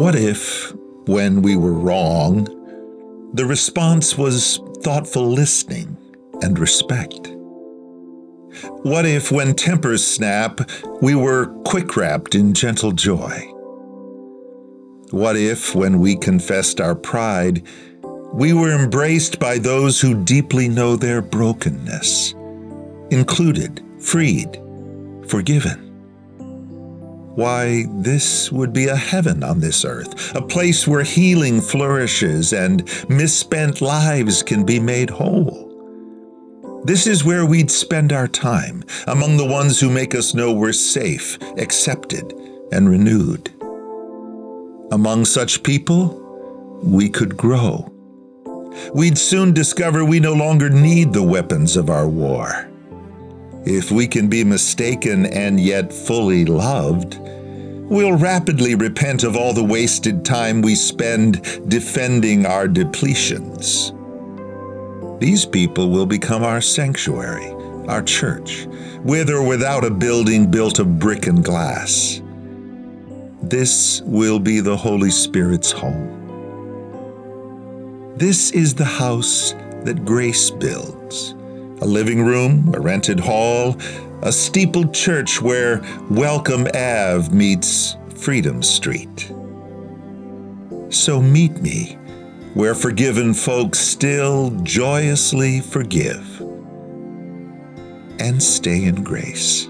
What if, when we were wrong, the response was thoughtful listening and respect? What if, when tempers snap, we were quick wrapped in gentle joy? What if, when we confessed our pride, we were embraced by those who deeply know their brokenness, included, freed, forgiven? Why, this would be a heaven on this earth, a place where healing flourishes and misspent lives can be made whole. This is where we'd spend our time, among the ones who make us know we're safe, accepted, and renewed. Among such people, we could grow. We'd soon discover we no longer need the weapons of our war. If we can be mistaken and yet fully loved, we'll rapidly repent of all the wasted time we spend defending our depletions. These people will become our sanctuary, our church, with or without a building built of brick and glass. This will be the Holy Spirit's home. This is the house that grace builds a living room, a rented hall, a steepled church where Welcome Ave meets Freedom Street. So meet me where forgiven folks still joyously forgive and stay in grace.